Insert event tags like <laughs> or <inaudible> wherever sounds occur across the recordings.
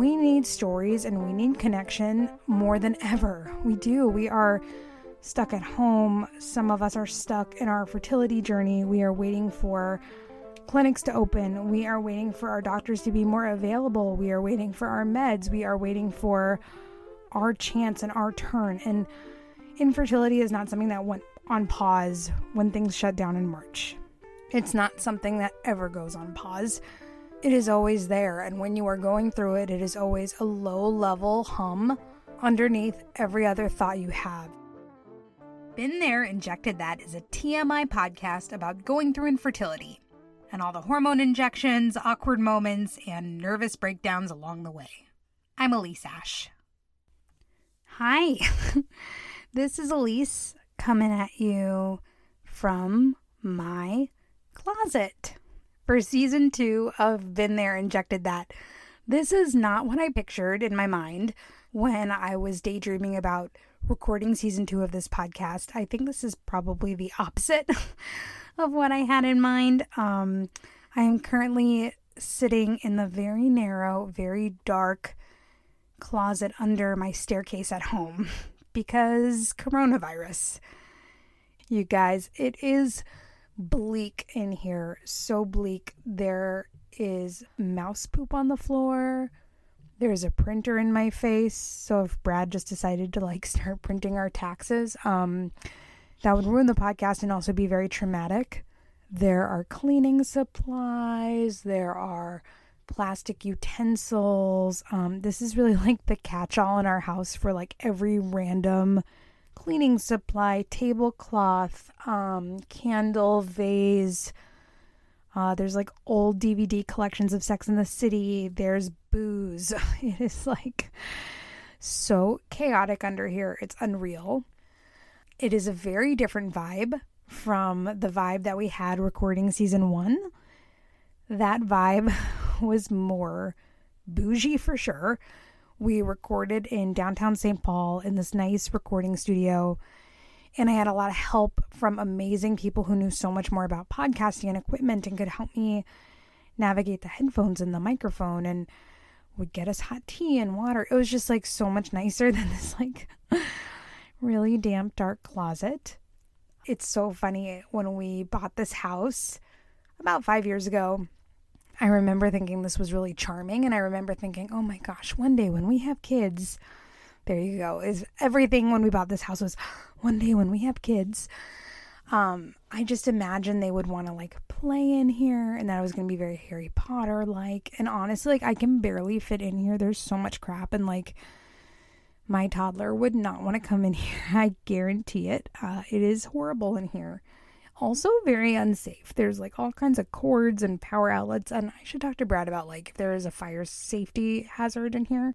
We need stories and we need connection more than ever. We do. We are stuck at home. Some of us are stuck in our fertility journey. We are waiting for clinics to open. We are waiting for our doctors to be more available. We are waiting for our meds. We are waiting for our chance and our turn. And infertility is not something that went on pause when things shut down in March. It's not something that ever goes on pause. It is always there. And when you are going through it, it is always a low level hum underneath every other thought you have. Been There, Injected That is a TMI podcast about going through infertility and all the hormone injections, awkward moments, and nervous breakdowns along the way. I'm Elyse Ash. Hi, <laughs> this is Elyse coming at you from my closet for season two of Been There, Injected That. This is not what I pictured in my mind when I was daydreaming about recording season two of this podcast. I think this is probably the opposite <laughs> of what I had in mind. Um, I am currently sitting in the very narrow, very dark closet under my staircase at home <laughs> because coronavirus. You guys, it is bleak in here. So bleak. There is mouse poop on the floor. There's a printer in my face. So if Brad just decided to like <laughs> start printing our taxes, um, that would ruin the podcast and also be very traumatic. There are cleaning supplies. There are plastic utensils. Um, this is really <laughs> like the catch all in our house for like every random cleaning supply, tablecloth, um, candle, vase. Uh, there's like old DVD collections of Sex in the City. There's booze. <laughs> It is like so chaotic under here. It's unreal. It is a very different vibe from the vibe that we had recording season one. That vibe <laughs> was more bougie for sure. We recorded in downtown St. Paul in this nice recording studio. And I had a lot of help from amazing people who knew so much more about podcasting and equipment and could help me navigate the headphones and the microphone and would get us hot tea and water. It was just like so much nicer <laughs> than this like really damp dark closet. It's so funny when we bought this house about 5 years ago. I remember thinking this was really charming and I remember thinking, "Oh my gosh, one day when we have kids, there you go. Is everything when we bought this house was <gasps> one day when we have kids. Um, I just imagined they would want to like play in here and that was going to be very Harry Potter like. And honestly, like I can barely fit in here. There's so much crap and like my toddler would not want to come in <laughs> here. I guarantee it. Uh, it is horrible in here. Also, very unsafe. There's like all kinds of cords and power outlets. And I should talk to Brad about like if there is a fire safety hazard in here.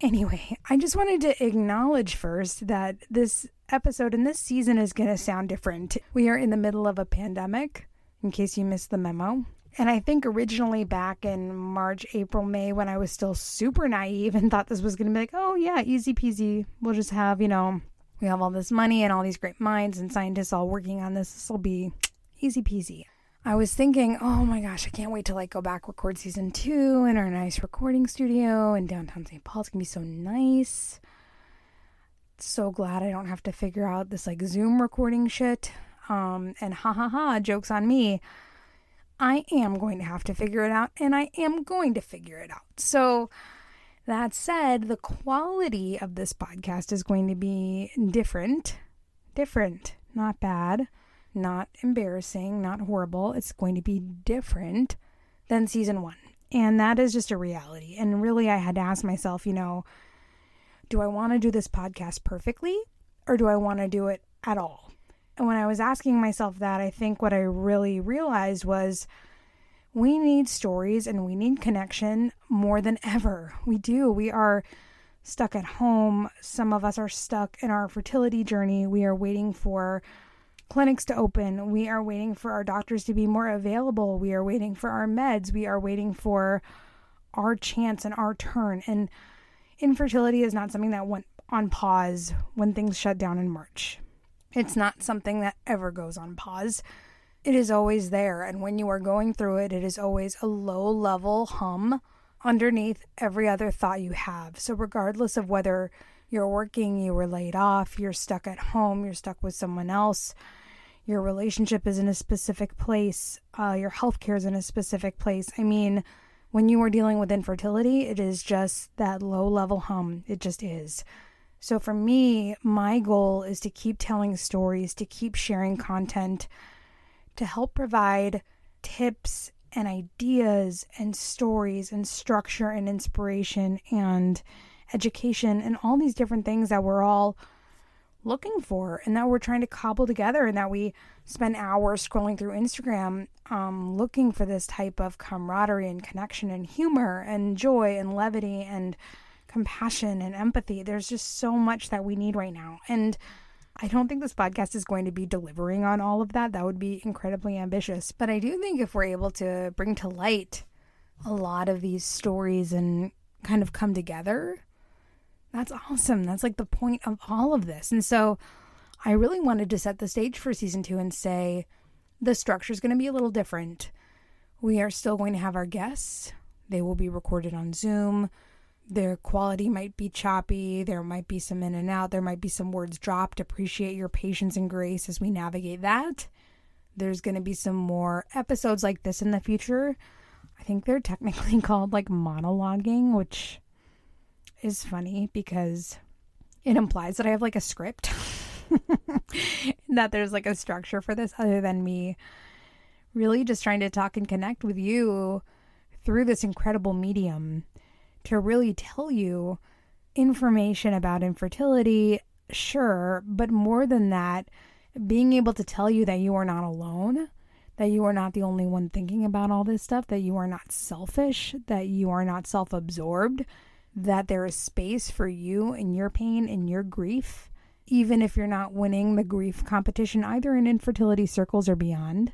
Anyway, I just wanted to acknowledge first that this episode and this season is going to sound different. We are in the middle of a pandemic, in case you missed the memo. And I think originally back in March, April, May, when I was still super naive and thought this was going to be like, oh, yeah, easy peasy. We'll just have, you know, we have all this money and all these great minds and scientists all working on this. This will be <tsk> easy peasy. I was thinking, oh my gosh, I can't wait to like go back record season two in our nice recording studio in downtown St. Paul. It's gonna be so nice. So glad I don't have to figure out this like Zoom recording shit. Um, and ha ha ha, jokes on me. I am going to have to figure it out and I am going to figure it out. So, that said, the quality of this podcast is going to be different. Different, not bad not embarrassing, not horrible. It's going to be different than season one. And that is just a reality. And really, I had to ask myself, you know, do I want to do this podcast perfectly or do I want to do it at all? And when I was asking myself that, I think what I really realized was we need stories and we need connection more than ever. We do. We are stuck at home. Some of us are stuck in our fertility journey. We are waiting for clinics to open. We are waiting for our doctors to be more available. We are waiting for our meds. We are waiting for our chance and our turn. And infertility is not something that went on pause when things shut down in March. It's not something that ever goes on pause. It is always there. And when you are going through it, it is always a low level hum underneath every other thought you have. So, regardless of whether you're working, you were laid off, you're stuck at home, you're stuck with someone else, your relationship is in a specific place, uh, your healthcare is in a specific place. I mean, when you are dealing with infertility, it is just that low level hum. It just is. So for me, my goal is to keep telling stories, to keep sharing content, to help provide tips and ideas and stories and structure and inspiration and education and all these different things that we're all looking for and that we're trying to cobble together and that we spend hours scrolling through Instagram um, looking for this type of camaraderie and connection and humor and joy and levity and compassion and empathy. There's just so much that we need right now. And I don't think this podcast is going to be delivering on all of that. That would be incredibly ambitious. But I do think if we're able to bring to light a lot of these stories and kind of come together, that's awesome. That's like the point of all of this. And so I really wanted to set the stage for season two and say the structure is going to be a little different. We are still going to have our guests, they will be recorded on Zoom their quality might be choppy. There might be some in and out. There might be some words dropped. Appreciate your patience and grace as we navigate that. There's going to be some more episodes like this in the future. I think they're technically <laughs> called like monologuing, which is funny because it implies that I have like a script, <laughs> that there's like a structure for this other than me really just trying to talk and connect with you through this incredible medium to really tell you information about infertility, sure, but more than that, being able to tell you that you are not alone, that you are not the only one thinking about all this stuff, that you are not selfish, that you are not self absorbed, that there is space for you and your pain and your grief, even if you're not winning the grief competition, either in infertility circles or beyond.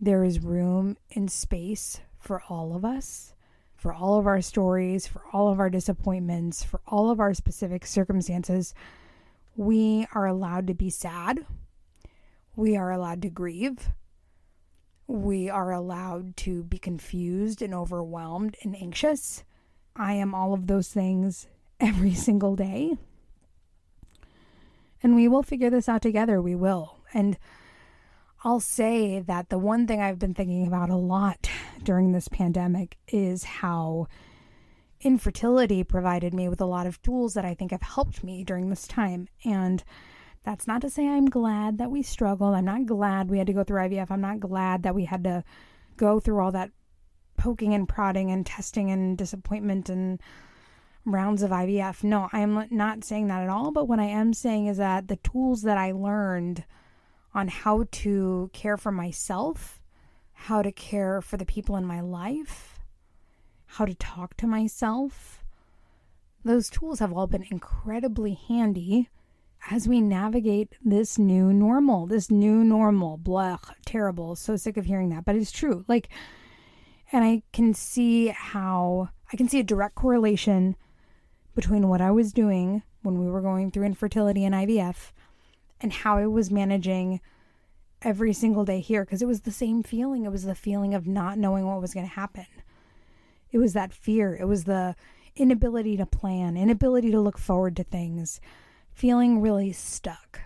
There is room and space for all of us for all of our stories, for all of our disappointments, for all of our specific circumstances. We are allowed to be sad. We are allowed to grieve. We are allowed to be confused and overwhelmed and anxious. I am all of those things <laughs> every single day. And we will figure this out together. We will. And I'll say that the one thing I've been thinking about a lot during this pandemic is how infertility provided me with a lot of tools that I think have helped me during this time. And that's not to say I'm glad that we struggled. I'm not glad we had to go through IVF. I'm not glad that we had to go through all that poking and prodding and testing and disappointment and rounds of IVF. No, I'm not saying that at all. But what I am saying is that the tools that I learned on how to care for myself, how to care for the people in my life, how to talk to myself. Those tools have all been incredibly handy as we navigate this new normal, this new normal. Blah, terrible. So sick of hearing that, but it's true. Like, and I can see how I can see a direct correlation between what I was doing when we were going through infertility and IVF and how I was managing every single day here because it was the same feeling. It was the feeling of not knowing what was going to happen. It was that fear. It was the inability to plan, inability to look forward to things, feeling really stuck,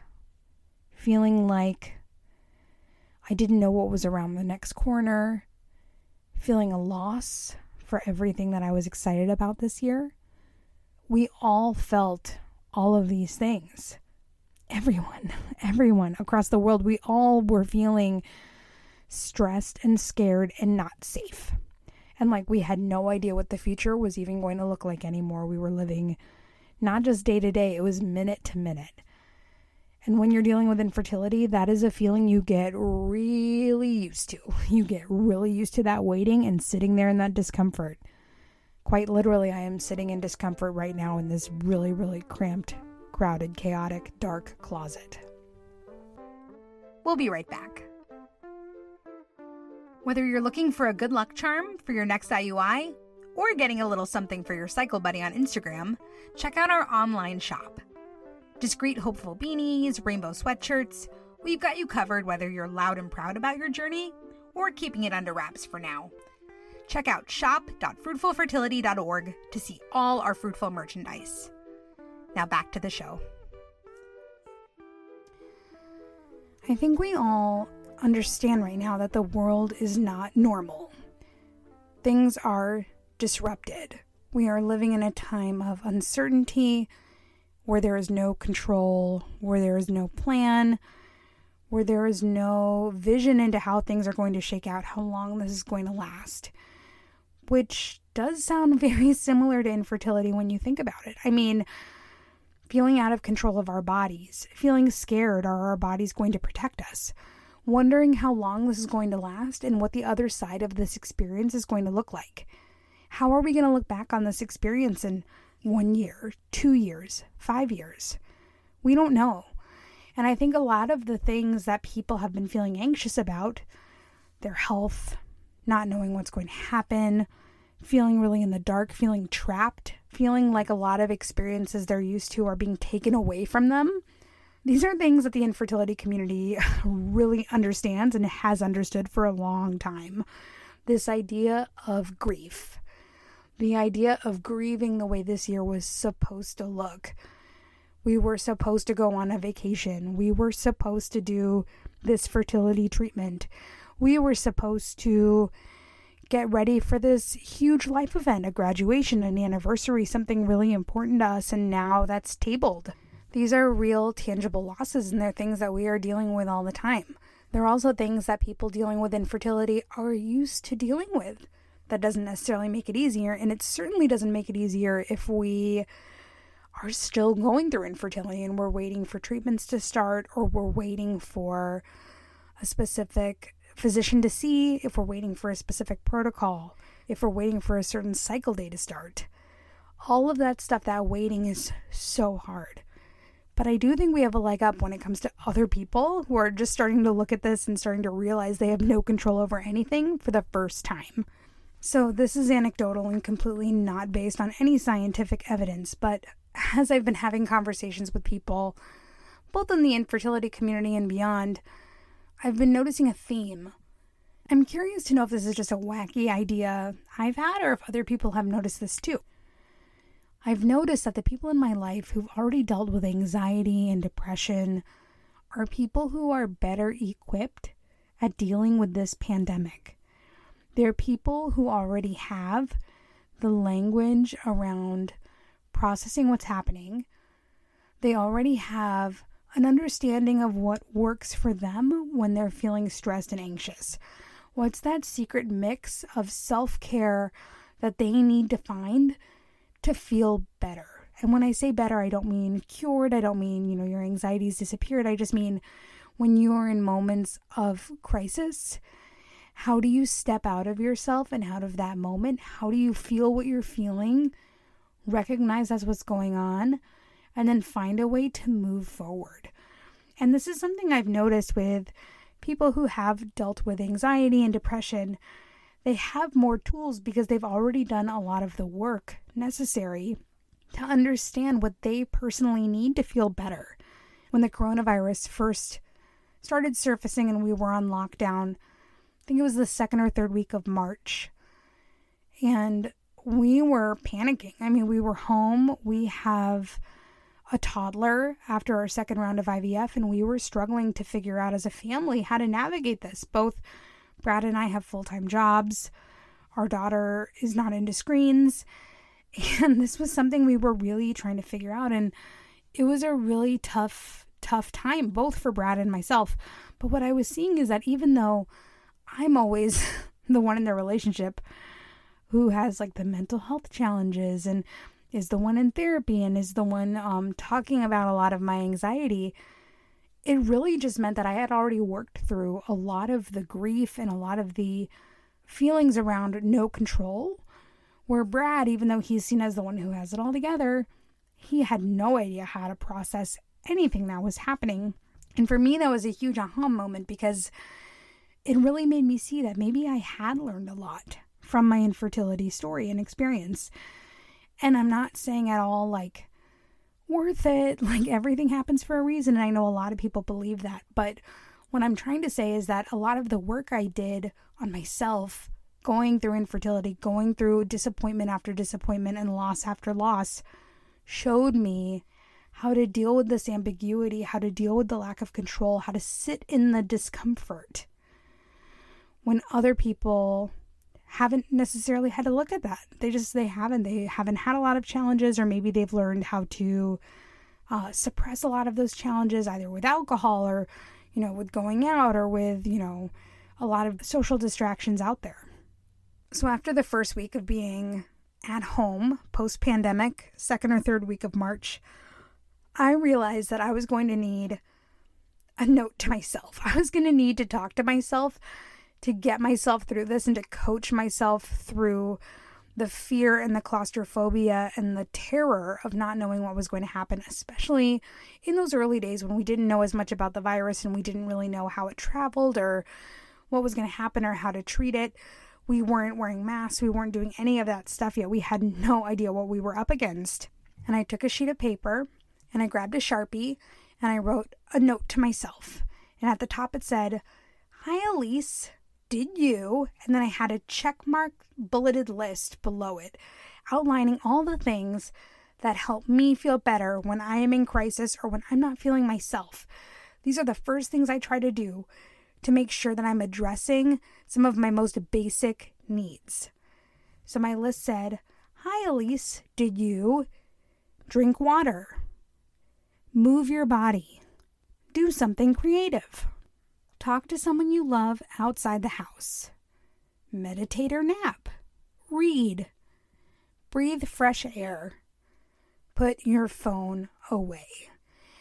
feeling like I didn't know what was around the next corner, feeling a loss for everything that I was excited about this year. We all felt all of these things everyone, <laughs> everyone across the world, we all were feeling stressed and scared and not safe. And like we had no idea what the future was even going to look like anymore. We were living not just day to day, it was minute to minute. And when you're dealing with infertility, that is a feeling you get really used to. <laughs> You get really used to that waiting and sitting there in that discomfort. Quite literally, I am sitting in discomfort right now in this really, really cramped crowded, chaotic, dark closet. We'll be right back. Whether you're looking for a good luck charm for your next IUI or getting a little something for your cycle buddy on Instagram, check out our online shop. Discreet, hopeful beanies, rainbow sweatshirts, we've got you covered whether you're loud and proud about your journey or keeping it under wraps for now. Check out shop.fruitfulfertility.org to see all our fruitful merchandise. Now back to the show. I think we all understand right now that the world is not normal. Things are disrupted. We are living in a time of uncertainty where there is no control, where there is no plan, where there is no vision into how things are going to shake out, how long this is going to last, which does sound <laughs> very similar to infertility when you think about it. I mean, feeling out of control of our bodies, feeling scared are our bodies going to protect us, wondering how long this is going to last and what the other side of this experience is going to look like. How are we going to look back on this experience in one year, two years, five years? We don't know. And I think a lot of the things that people have been feeling anxious about, their health, not knowing what's going to happen, feeling really in the dark, feeling trapped, feeling like a lot of experiences they're used to are being taken away from them. These are things that the infertility community <laughs> really understands and has understood for a long time. This idea of grief, the idea of grieving the way this year was supposed to look we were supposed to go on a vacation. We were supposed to do this fertility treatment. We were supposed to get ready for this huge life event, a graduation, an anniversary, something really important to us, and now that's tabled. These are real, tangible losses, and they're things that we are dealing with all the time. They're also things that people dealing with infertility are used to dealing with. That doesn't necessarily make it easier, and it certainly doesn't make it easier if we are still going through infertility and we're waiting for treatments to start or we're waiting for a specific physician to see, if we're waiting for a specific protocol, if we're waiting for a certain cycle day to start. All of that stuff, that waiting is so hard. But I do think we have a leg up when it comes to other people who are just starting to look at this and starting to realize they have no control over anything for the first time. So, this is anecdotal and completely not based on any scientific evidence, but as I've been having conversations with people, both in the infertility community and beyond, I've been noticing a theme. I'm curious to know if this is just a wacky idea I've had or if other people have noticed this too. I've noticed that the people in my life who've already dealt with anxiety and depression are people who are better equipped at dealing with this pandemic. They're people who already have the language around processing what's happening. They already have an understanding of what works for them when they're feeling stressed and anxious. What's that secret mix of self care that they need to find to feel better? And when I say better, I don't mean cured. I don't mean, you know, your anxiety's disappeared. I just mean when you're in moments of crisis, how do you step out of yourself and out of that moment? How do you feel what you're feeling recognize that's what's going on, and then find a way to move forward. And this is something I've noticed with people who have dealt with anxiety and depression. They have more tools because they've already done a lot of the work necessary to understand what they personally need to feel better. When the coronavirus first started surfacing and we were on lockdown, I think it was the second or third week of March. And we were panicking. I mean, we were home. We have a toddler after our second round of IVF, and we were struggling to figure out as a family how to navigate this. Both Brad and I have full time jobs. Our daughter is not into screens. <laughs> And this was something we were really trying to figure out. And it was a really tough, tough time, both for Brad and myself. But what I was seeing is that even though I'm always <laughs> the one in the relationship, who has like the mental health challenges and is the one in therapy and is the one um, talking about a lot of my anxiety. It really just meant that I had already worked through a lot of the grief and a lot of the feelings around no control. Where Brad, even though he's seen as the one who has it all together, he had no idea how to process anything that was happening. And for me, that was a huge aha moment because it really made me see that maybe I had learned a lot from my infertility story and experience. And I'm not saying at all like worth it, <laughs> like everything happens for a reason. And I know a lot of people believe that. But what I'm trying to say is that a lot of the work I did on myself going through infertility, going through disappointment after disappointment and loss after loss showed me how to deal with this ambiguity, how to deal with the lack of control, how to sit in the discomfort when other people haven't necessarily had to look at that. They just they haven't they haven't had a lot of challenges or maybe they've learned how to uh, suppress a lot of those challenges either with alcohol or you know with going out or with you know a lot of social distractions out there. So after the first week of being at home post pandemic, second or third week of March, I realized that I was going to need a note to myself. <laughs> I was going to need to talk to myself to get myself through this and to coach myself through the fear and the claustrophobia and the terror of not knowing what was going to happen, especially in those early days when we didn't know as much about the virus and we didn't really know how it traveled or what was going to happen or how to treat it. We weren't wearing masks, we weren't doing any of that stuff yet. We had no idea what we were up against. And I took a sheet of paper and I grabbed a Sharpie and I wrote a note to myself. And at the top it said, Hi, Elyse, did you? And then I had a check mark bulleted list below it, outlining all the things that help me feel better when I am in crisis or when I'm not feeling myself. These are the first things I try to do to make sure that I'm addressing some of my most basic needs. So my list said, Hi, Elyse, did you drink water? Move your body. Do something creative. Talk to someone you love outside the house. Meditate or nap. Read. Breathe fresh air. Put your phone away.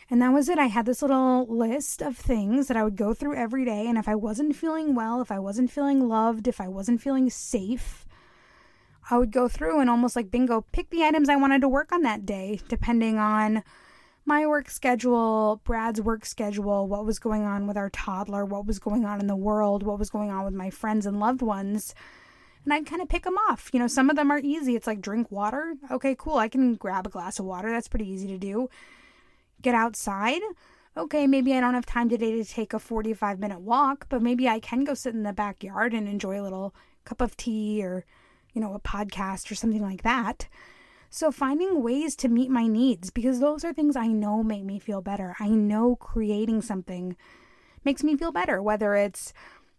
And that was it. I had this little list of things that I would go through every day. And if I wasn't feeling well, if I wasn't feeling loved, if I wasn't feeling safe, I would go through and almost like bingo, pick the items I wanted to work on that day, depending on my work schedule, Brad's work schedule, what was going on with our toddler, what was going on in the world, what was going on with my friends and loved ones. And I'd kind of pick them off. You know, some of them are easy. It's like drink water. Okay, cool. I can grab a glass of water. That's pretty easy to do. Get outside. Okay, maybe I don't have time today to take a 45 minute walk, but maybe I can go sit in the backyard and enjoy a little cup of tea or, you know, a podcast or something like that. So, finding ways to meet my needs, because those are things I know make me feel better. I know creating something makes me feel better, whether it's,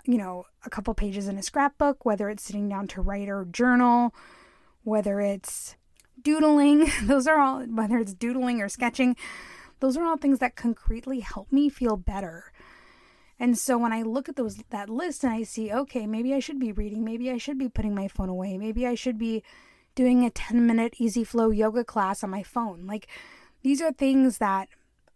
you know, a couple pages in a scrapbook, whether it's sitting down to write or journal, whether it's doodling. <laughs> Those are all, whether it's doodling or sketching, those are all things that concretely help me feel better. And so when I look at those that list and I see, okay, maybe I should be reading, maybe I should be putting my phone away, maybe I should be doing a 10 minute easy flow yoga class on my phone. Like, these are things that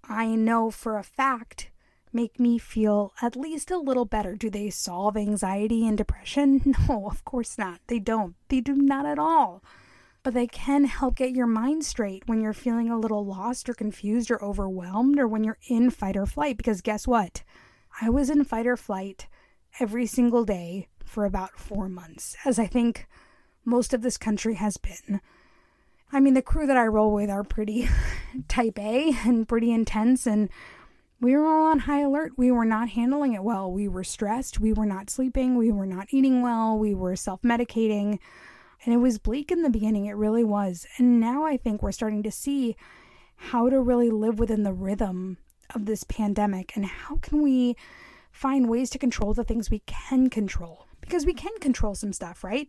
I know for a fact make me feel at least a little better. Do they solve anxiety and depression? <laughs> No, of course not. They don't. They do not at all. But they can help get your mind straight when you're feeling a little lost or confused or overwhelmed or when you're in fight or flight. Because guess what? I was in fight or flight every single day for about four months, as I think most of this country has been. I mean, the crew that I roll with are pretty <laughs> type A and pretty intense, and we were all on high alert. We were not handling it well. We were stressed. We were not sleeping. We were not eating well. We were self medicating. And it was bleak in the beginning. It really was. And now I think we're starting to see how to really live within the rhythm of this pandemic and how can we find ways to control the things we can control. Because we can control some stuff, right?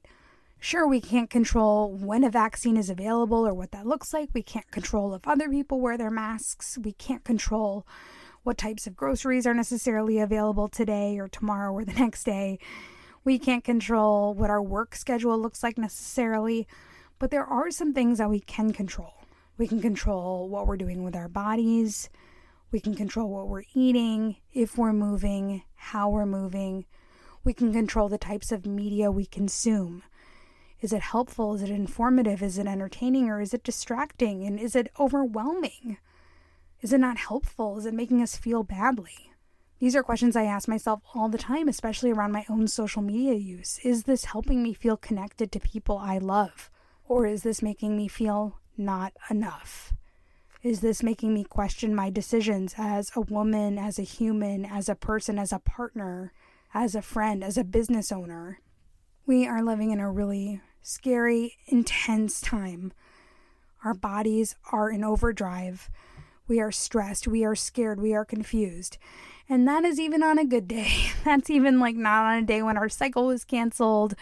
Sure, we can't control when a vaccine is available or what that looks like. We can't control if other people wear their masks. We can't control what types of groceries are necessarily available today or tomorrow or the <laughs> next day. We can't control what our work schedule looks like necessarily, but there are some things that we can control. We can control what we're doing with our bodies. We can control what we're eating, if we're moving, how we're moving. We can control the types of media we consume. Is it helpful? Is it informative? Is it entertaining? Or is it distracting? And is it overwhelming? Is it not helpful? Is it making us feel badly? These are questions I ask myself all the time, especially around my own social media use. Is this helping me feel connected to people I love? Or is this making me feel not enough? Is this making me question my decisions as a woman, as a human, as a person, as a partner, as a friend, as a business owner? We are living in a really scary, intense time. Our bodies are in overdrive. We are stressed. We are scared. We are confused. And that is even on a good day. <laughs> That's even like not on a day when our cycle was canceled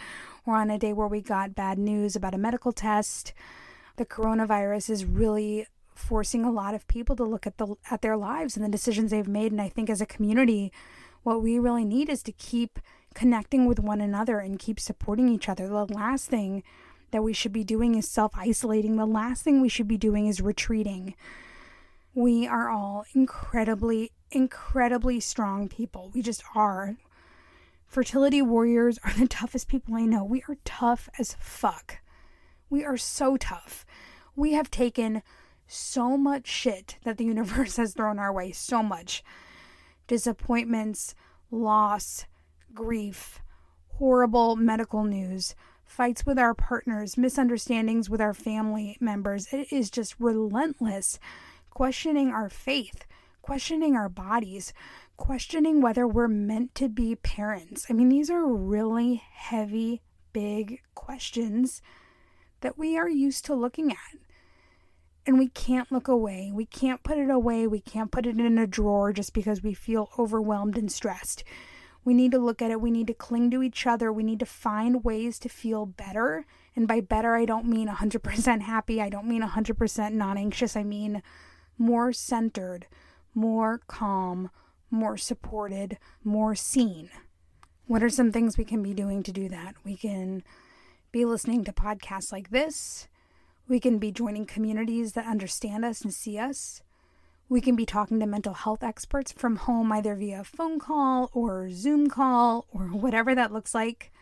or on a day where we got bad news about a medical test. The coronavirus is really forcing a lot of people to look at the at their lives and the decisions they've made and I think as a community what we really need is to keep connecting with one another and keep supporting each other. The last thing that we should be doing is self isolating. The last thing we should be doing is retreating. We are all incredibly, incredibly strong people. We just are. Fertility warriors are the <laughs> toughest people I know. We are tough as fuck. We are so tough. We have taken so much shit that the <laughs> universe has thrown our way. So much. Disappointments, loss, grief, horrible medical news, fights with our partners, misunderstandings with our family members. It is just relentless. Questioning our faith, questioning our bodies, questioning whether we're meant to be parents. I mean, these are really heavy, big questions that we are used to looking at. And we can't look away. We can't put it away. We can't put it in a drawer just because we feel overwhelmed and stressed. We need to look at it. We need to cling to each other. We need to find ways to feel better. And by better, I don't mean 100% happy. I don't mean 100% non anxious. I mean more centered, more calm, more supported, more seen. What are some things we can be doing to do that? We can be listening to podcasts like this. We can be joining communities that understand us and see us. We can be talking to mental health experts from home, either via phone call or Zoom call or whatever that looks like.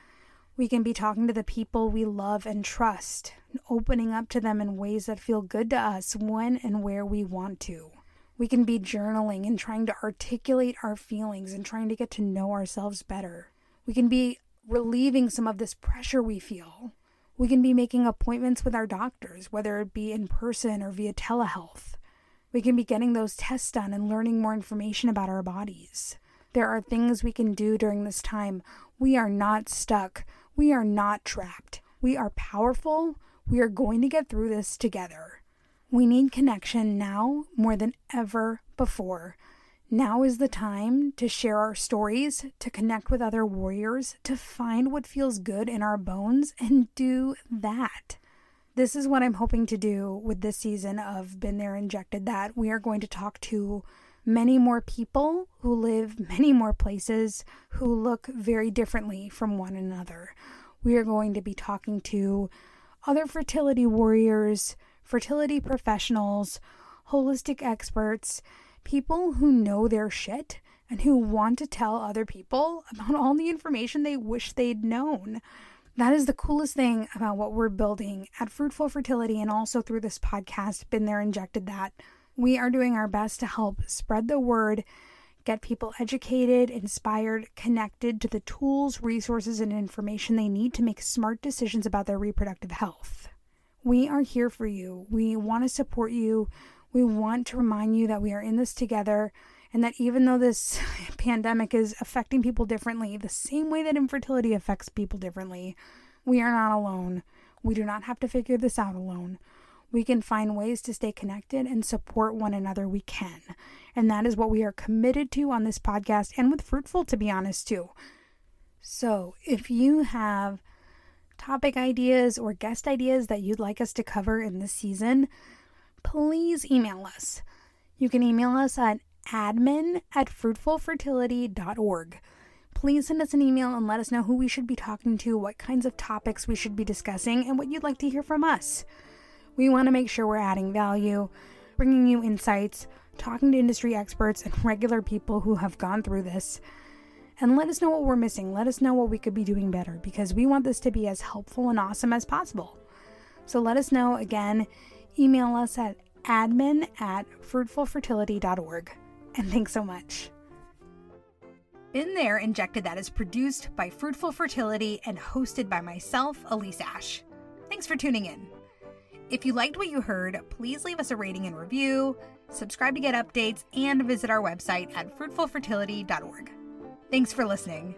We can be talking to the people we love and trust, opening up to them in ways that feel good to us when and where we want to. We can be journaling and trying to articulate our feelings and trying to get to know ourselves better. We can be relieving some of this pressure we feel. We can be making appointments with our doctors, whether it be in person or via telehealth. We can be getting those tests done and learning more information about our bodies. There are things we can do during this time. We are not stuck. We are not trapped. We are powerful. We are going to get through this together. We need connection now more than ever before. Now is the time to share our stories, to connect with other warriors, to find what feels good in our bones, and do that. This is what I'm hoping to do with this season of Been There Injected That. We are going to talk to many more people who live many more places who look very differently from one another. We are going to be talking to other fertility warriors, fertility professionals, holistic experts, people who know their shit and who want to tell other people about all the information they wish they'd known. That is the coolest thing about what we're building at Fruitful Fertility and also through this podcast, Been There Injected That. We are doing our best to help spread the word, get people educated, inspired, connected to the tools, resources, and information they need to make smart decisions about their reproductive health. We are here for you. We want to support you. We want to remind you that we are in this together and that even though this <laughs> pandemic is affecting people differently, the same way that infertility affects people differently, we are not alone. We do not have to figure this out alone. We can find ways to stay connected and support one another. We can. And that is what we are committed to on this podcast and with Fruitful, to be honest, too. So if you have topic ideas or guest ideas that you'd like us to cover in this season, please email us. You can email us at admin at fruitfulfertility.org. Please send us an email and let us know who we should be talking to, what kinds of topics we should be discussing, and what you'd like to hear from us. We want to make sure we're adding value, bringing you insights, talking to industry experts and regular people who have gone through this. And let us know what we're missing. Let us know what we could be doing better because we want this to be as helpful and awesome as possible. So let us know again. Email us at admin at fruitfulfertility.org and thanks so much. Been There Injected That is produced by Fruitful Fertility and hosted by myself, Elyse Ash. Thanks for tuning in. If you liked what you heard, please leave us a rating and review, subscribe to get updates, and visit our website at fruitfulfertility.org. Thanks for listening.